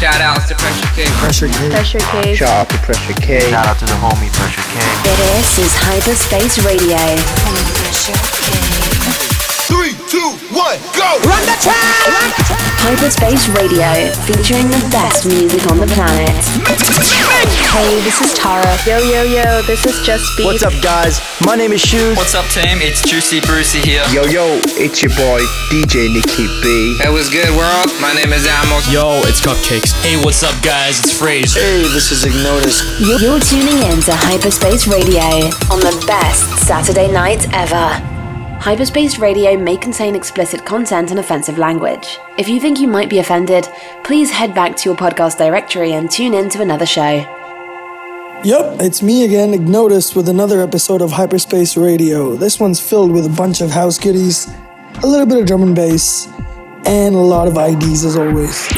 Shout out to Pressure K. Pressure K. Pressure K. Shout out to Pressure K. Shout out to the homie Pressure K. This is Hyperspace Radio. Pressure K. Three, two, one, go! Run the track! Hyperspace Radio, featuring the best music on the planet. Hey, this is Tara. Yo, yo, yo, this is Just Beat. What's up, guys? My name is Shoes. What's up, team? It's Juicy Brucey here. Yo, yo, it's your boy, DJ Nicky B. Hey, what's good, world? My name is Amos. Yo, it's Cupcakes. Hey, what's up, guys? It's Fraser. Hey, this is Ignotus. You're tuning in to Hyperspace Radio on the best Saturday night ever. Hyperspace Radio may contain explicit content and offensive language. If you think you might be offended, please head back to your podcast directory and tune in to another show. Yep, it's me again, Ignotus, with another episode of Hyperspace Radio. This one's filled with a bunch of house goodies, a little bit of drum and bass, and a lot of IDs as always.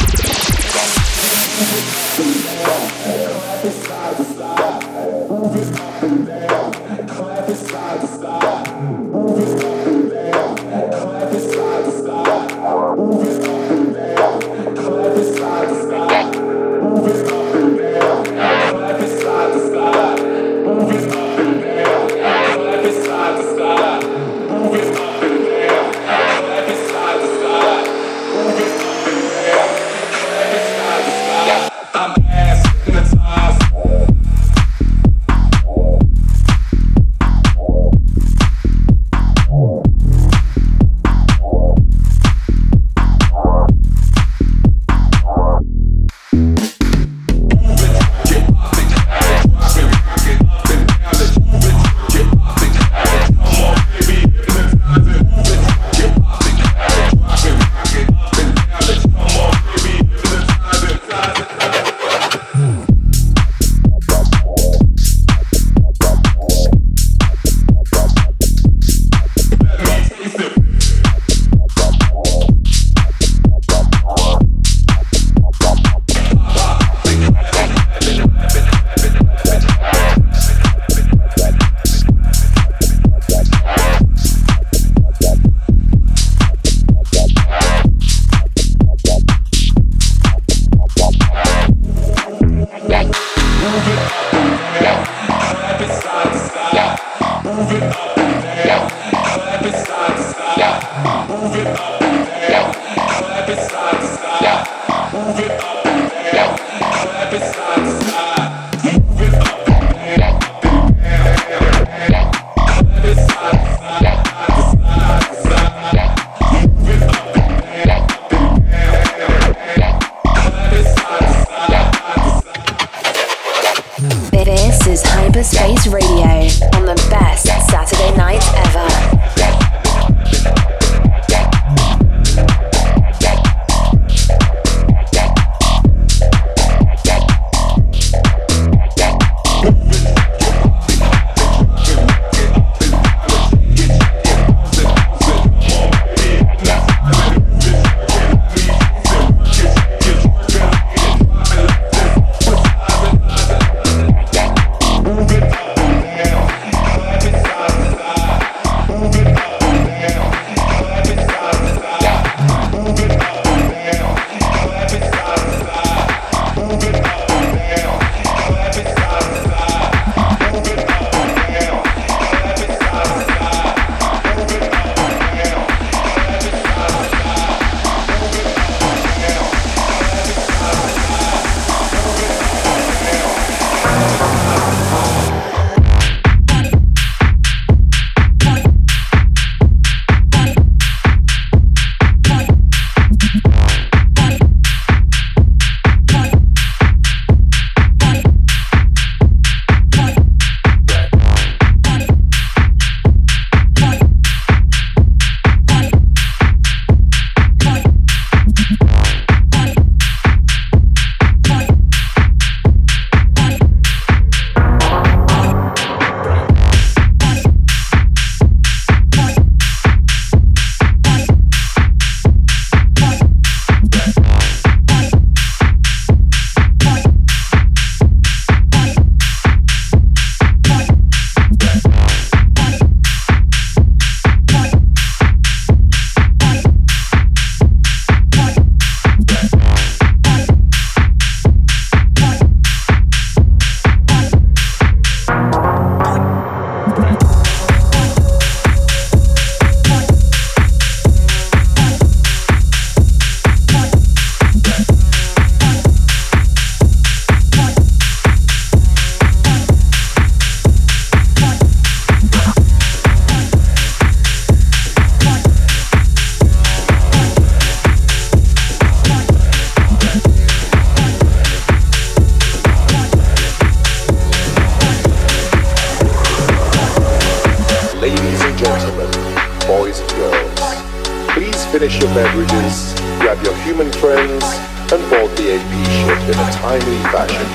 In a timely fashion.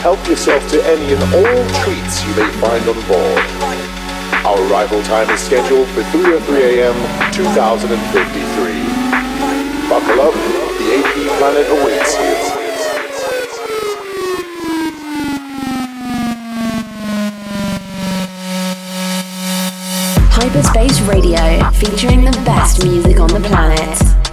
Help yourself to any and all treats you may find on board. Our arrival time is scheduled for 3:03 a.m. 2053. Buckle up, the AP planet awaits you. Hyperspace Radio, featuring the best music on the planet.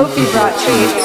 Hope brought treats.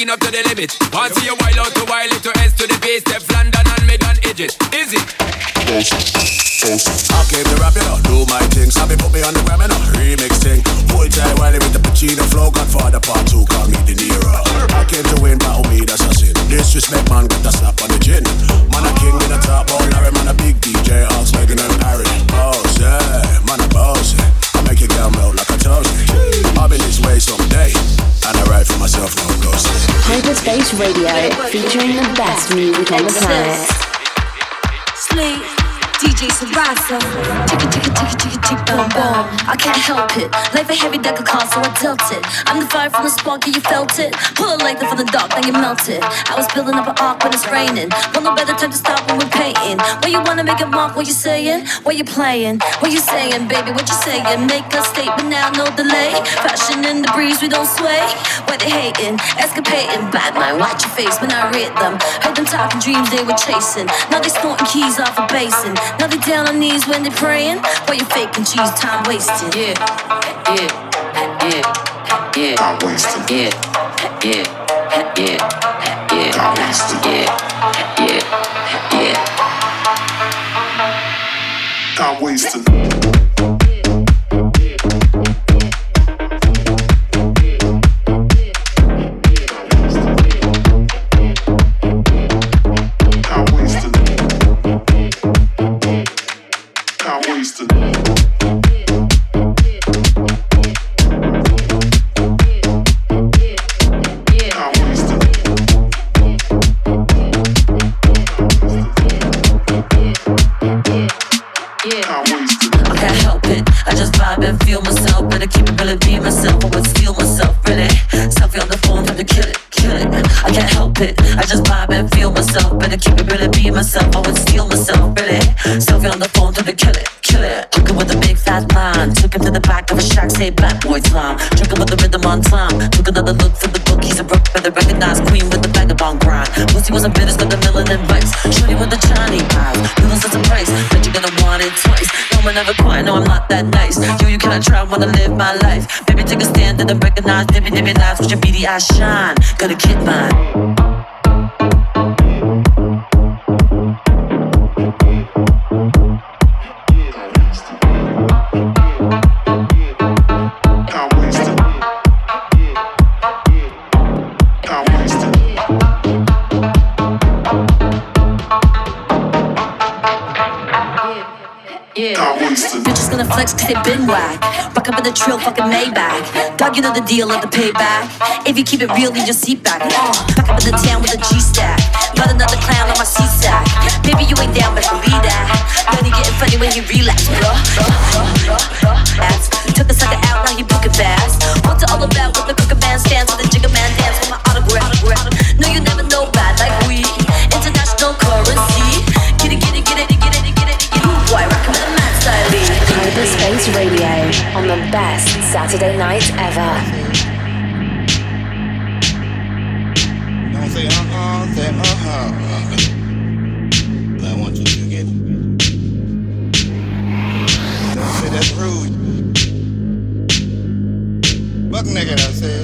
Shaking up to the limit. Want see you wild out to wild it to S to the base, step London and mid and edge it. Is it? I came to rap, you know, do my thing. Sabi put me on the gram, you know, remix thing. Hold tight while with the Pacino flow. Godfather part two, call me De Niro. I came to win, battle me, that's a sin. Disrespect, man, get a slap on the chin. Man, a king in a top, ball, Larry, man, a big DJ, Ox, Megan and Harry. Boss, yeah, man, a boss, yeah. I make your girl melt like a toast. I'll be this way someday, and I write for myself, no ghost. Hyperspace Radio, featuring the best music on the planet. Sleep. DJ Sarasa. Tick tick tick tick tick boom boom. I can't help it. Life a heavy deck of cards, so I dealt it. I'm the fire from the spark, yeah, you felt it. Pull a lightning from the dark, then you melt it. I was building up an arc when it's raining. Want no better time to stop when we're painting. Where you wanna make a mark, what you saying? What you playing? What you saying, baby? What you saying? Make a statement now, no delay. Fashion in the breeze, we don't sway. Why they hating, escapating. Bad mind, watch your face when I read them. Heard them talking dreams they were chasing. Now they snorting keys off a basin. Now they down on knees when they're praying. While you faking cheese, time wasting. Yeah, yeah, yeah, yeah. Time wasting. Yeah, yeah, yeah, yeah. Time wasting. Yeah, yeah, yeah. Time wasting. Stand and then recognize. Dippy, dippy lives with your beady eyes shine. Gonna kid mine. Just gonna flex cause they been whack. Rock up in the trill, fucking Maybach. Dog, you know the deal, of the payback. If you keep it real, leave your seat back. Uh, up in the town with a G stack. Not another clown on my seat sack. Baby, you ain't down, but believe that. He getting funny when he relax, bro. Took a sucker out, now he booking fast. Want to all about what the cooker man stands with the jigger man dance with my autograph. No, Hyperspace Radio on the best Saturday night ever. Don't say uh-uh, say uh-huh. I want you to get Don't say that's rude. Buck naked, I.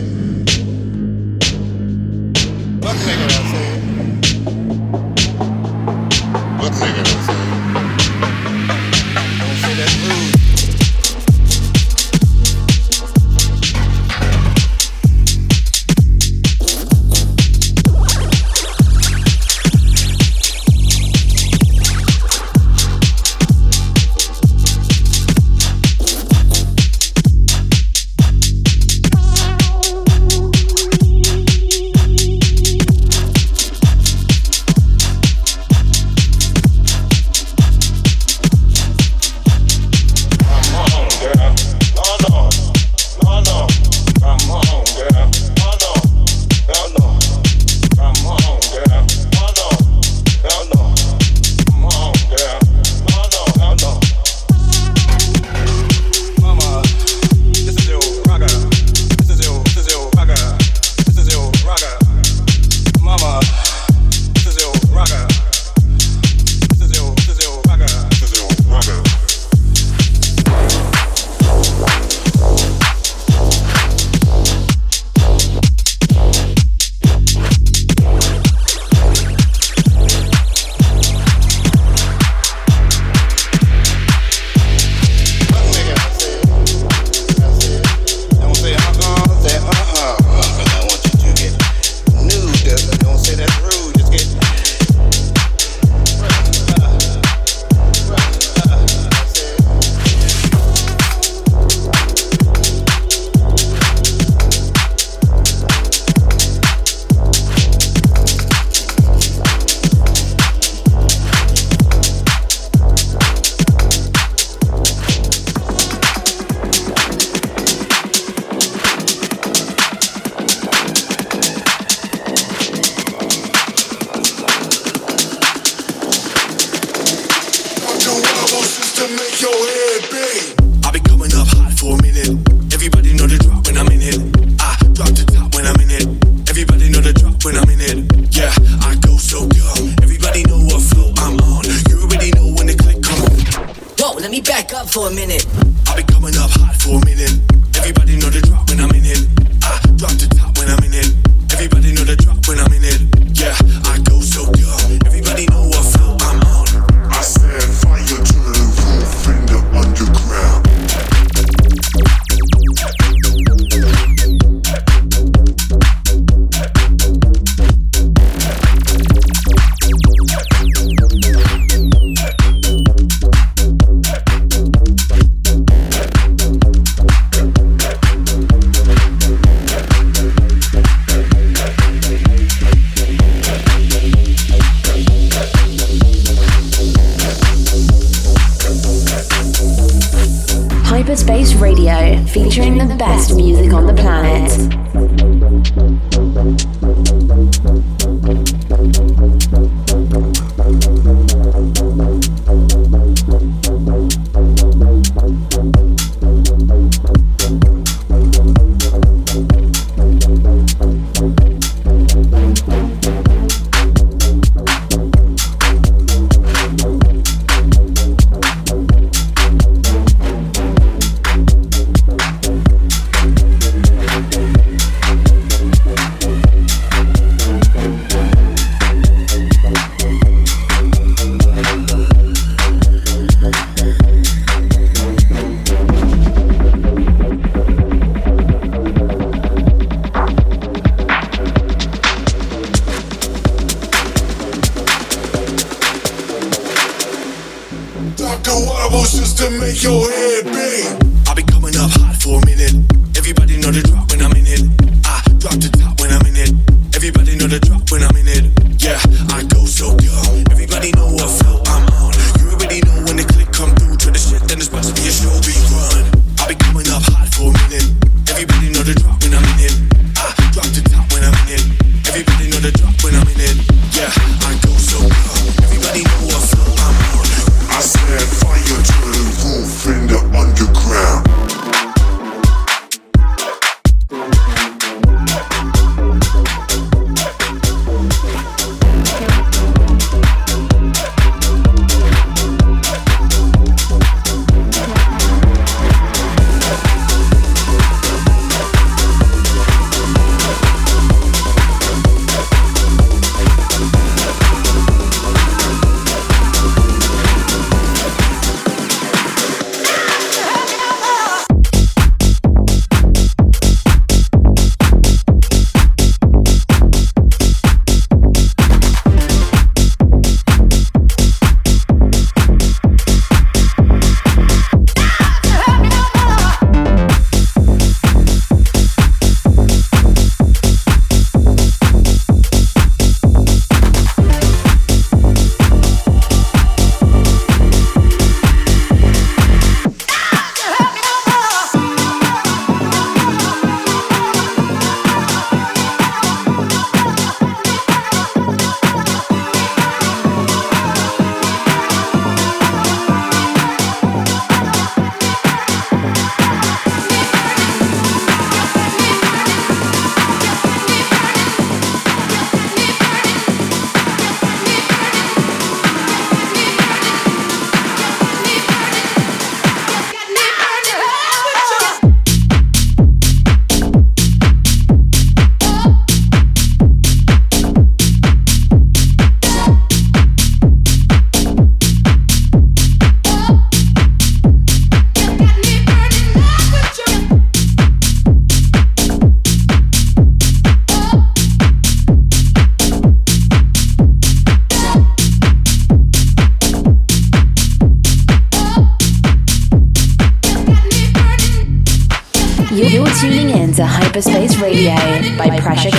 Pressure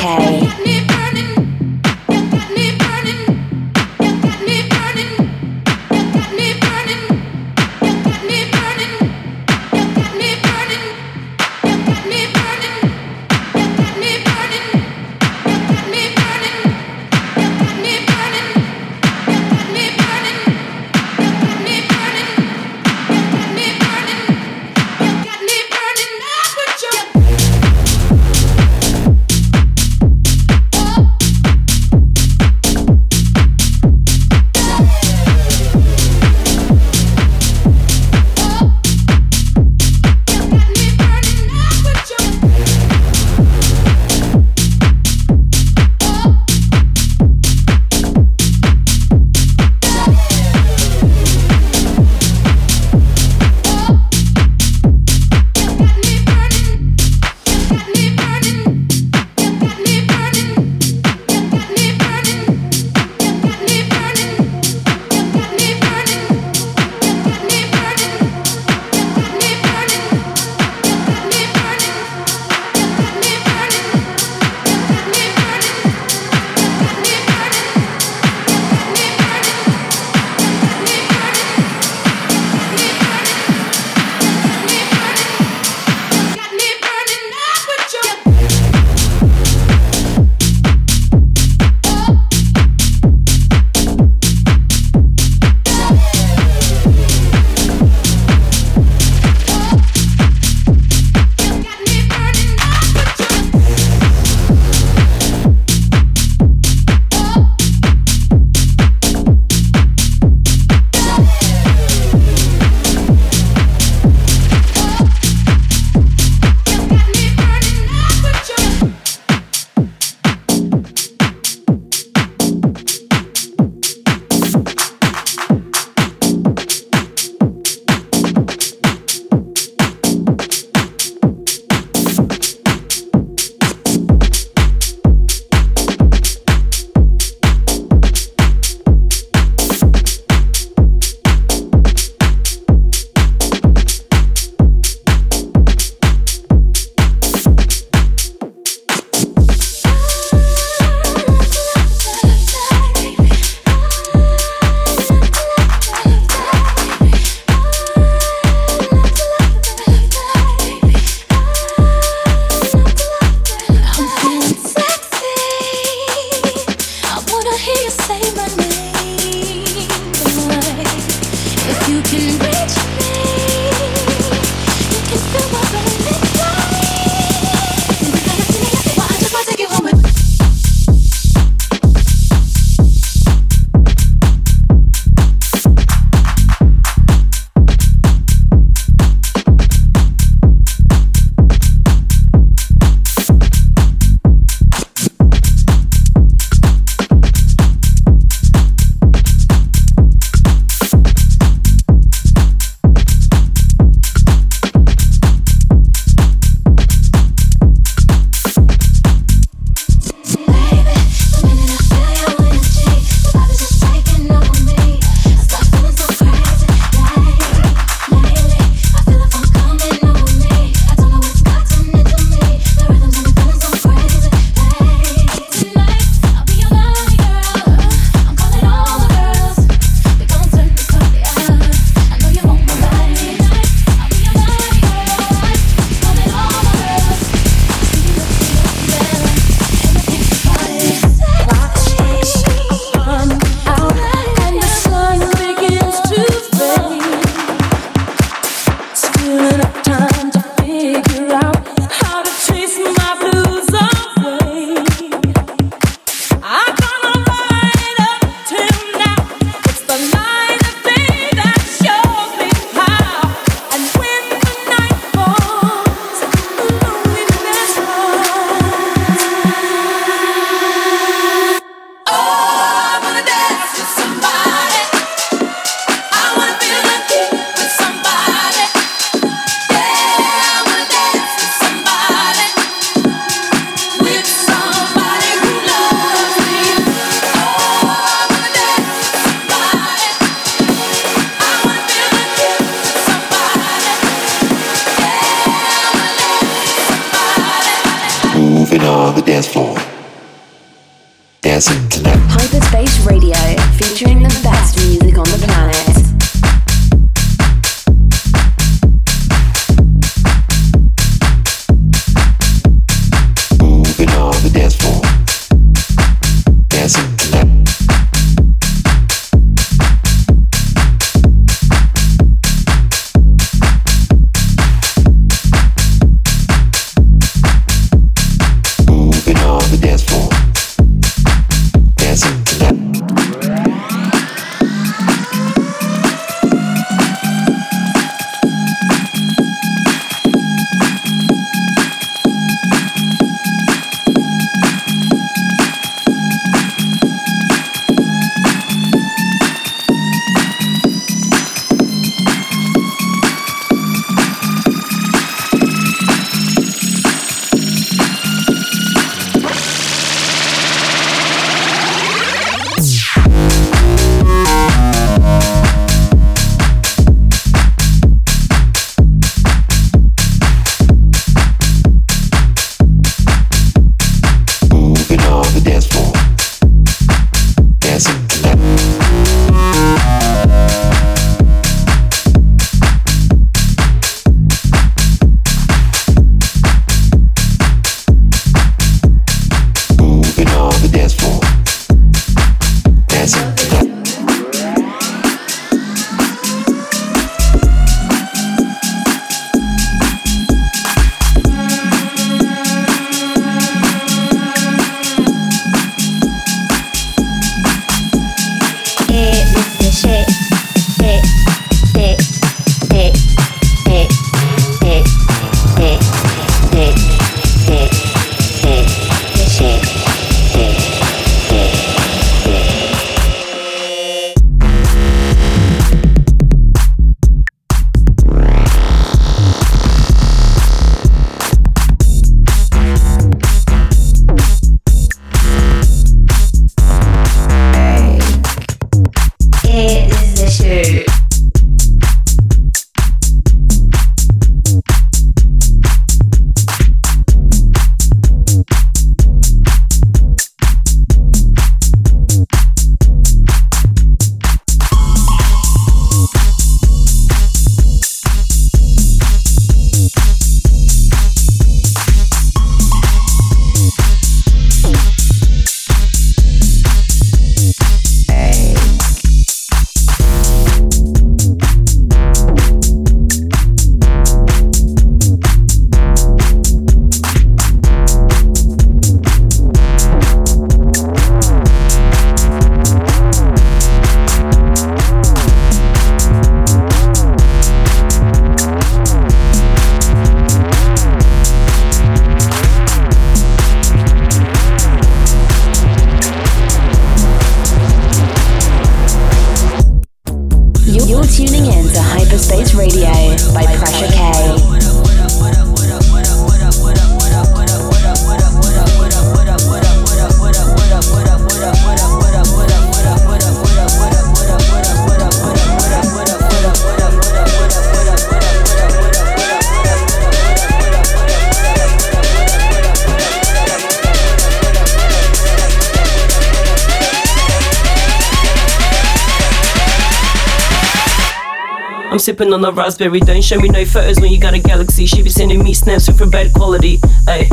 sipping on the raspberry. Don't show me no photos when you got a galaxy. She be sending me snaps with a bad quality. Ay.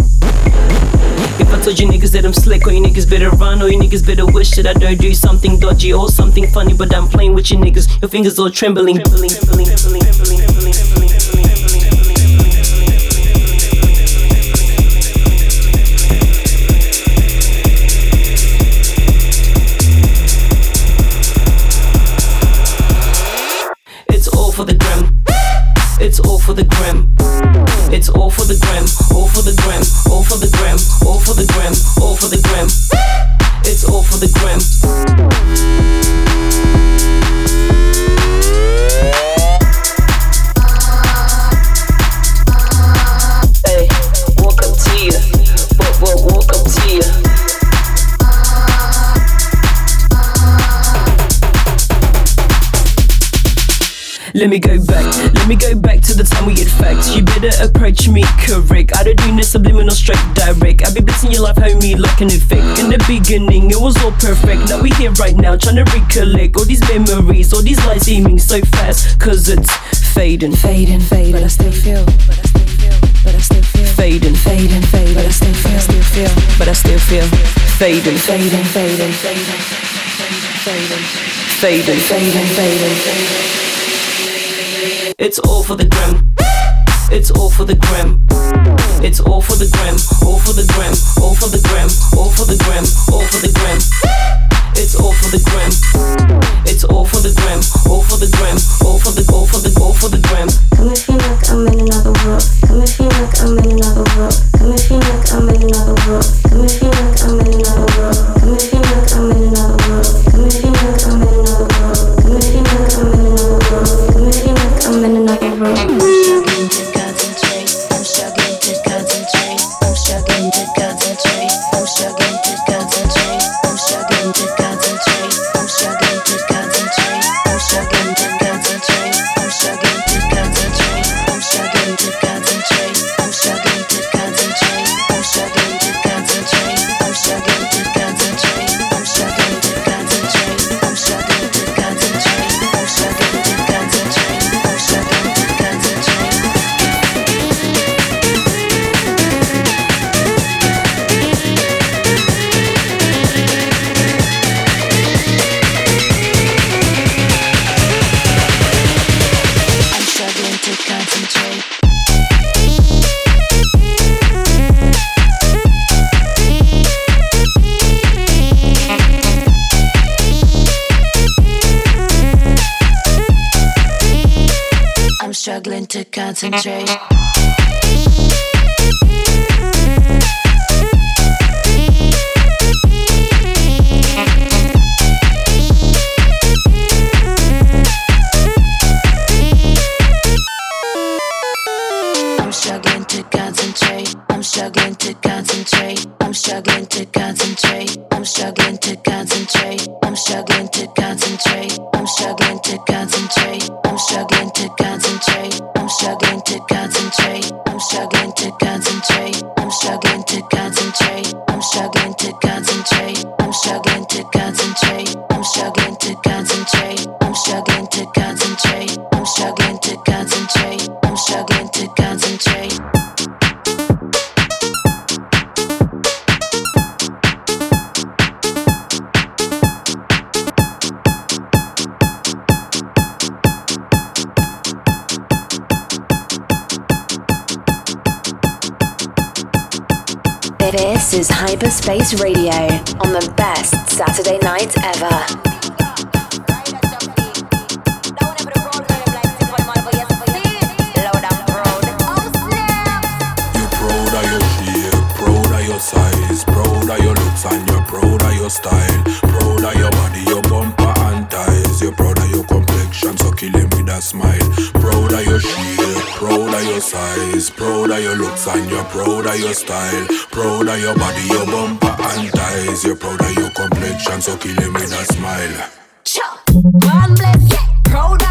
If I told you niggas that I'm slick, or you niggas better run, or you niggas better wish that I don't do something dodgy or something funny, but I'm playing with you niggas. Your fingers all trembling. trembling, trembling, trembling your life had me looking it fake. In the beginning, it was all perfect. Now we here right now, trying to recollect all these memories, all these lights seeming so fast. Cause it's fading, fading, fading. But I still feel, but I still feel, but I still feel. Fading, fading, fading. But I still feel, still feel, but I still feel. Fading, fading, fading, fading, fading, fading, fading, fading. It's all for the gram. It's all for the gram. It's all for the gram. All for the gram. All for the gram. All for the gram. All for the gram. It's all for the gram. It's all for the gram. All for the gram. All for the all for the all for the gram. Come and feel like I'm in another world. Come and feel like I'm in another world. Come and feel like I'm in another world. Come and feel like I'm in This is Hyperspace Radio on the best Saturday night ever. Size, proud of your looks and you're proud of your style. Proud of your body, your bumper You're proud of your complexion, so kill him with a smile. Proud of your shape, proud of your size, proud of your looks and you're proud of your style. Proud of your body, your bumper and thighs. You're proud of your complexion, so kill him with a smile. One bless, yeah. Proud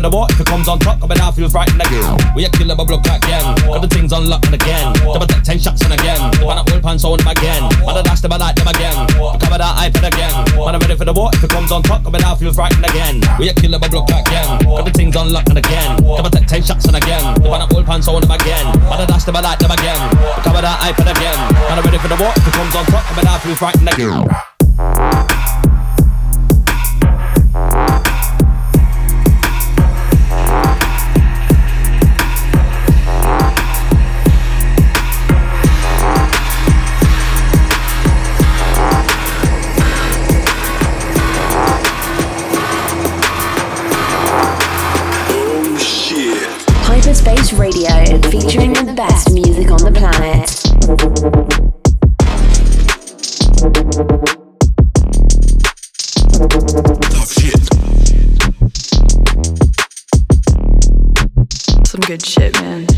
for the war. If it comes on top, I bet I feel frightened again. We a killer bubble crack again. Got the things unlocked again. Double take ten shots and again. The pan old pants on them again. Man, I dash them, I like them again. Recover that iPad again. Man, I'm ready for the war. If it comes on top, I bet I feel frightened again. We a killer bubble crack again. Got the things unlocked again. Double take ten shots and again. The pan old pants on them again. Man, I dash them, I like them again. Recover that iPad again. Man, I'm ready for the war. If it comes on top, I bet I feel frightened again. Radio, featuring the best music on the planet. Oh, Some good shit, man.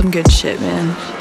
Some good shit, man.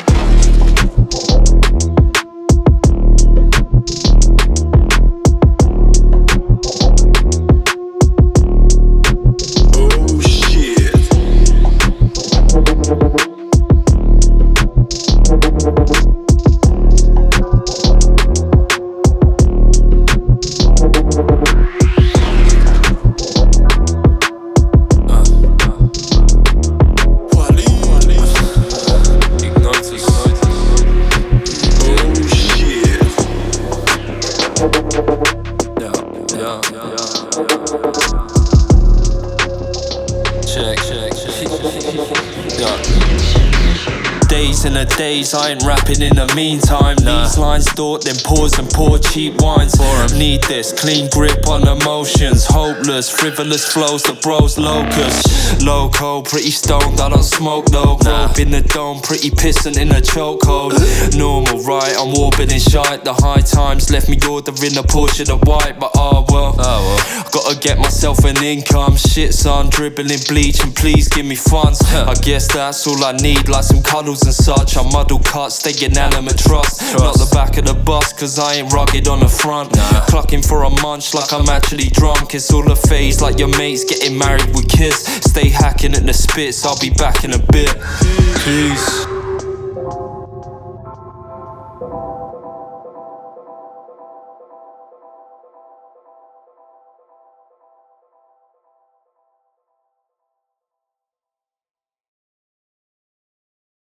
And I ain't rapping in the meantime. Nah. These lines thought, then pause and pour cheap wines. Need this clean grip on emotions. Hopeless, frivolous flows that bros locust. Loco, pretty stoned, I don't smoke though. Grew up in the dome, pretty pissing in a chokehold. Normal, right? I'm warping in shite. The high times left me ordering a Porsche the white, but oh well. Gotta get myself an income. Shit, son, dribbling bleach and please give me funds. I guess that's all I need, like some cuddles and such. I muddle cut, stay in element trust. Not the back of the bus, cause I ain't rugged on the front. Clucking for a munch like I'm actually drunk. It's all a phase, like your mates getting married with kids. Stay hacking at the spits, I'll be back in a bit. Peace.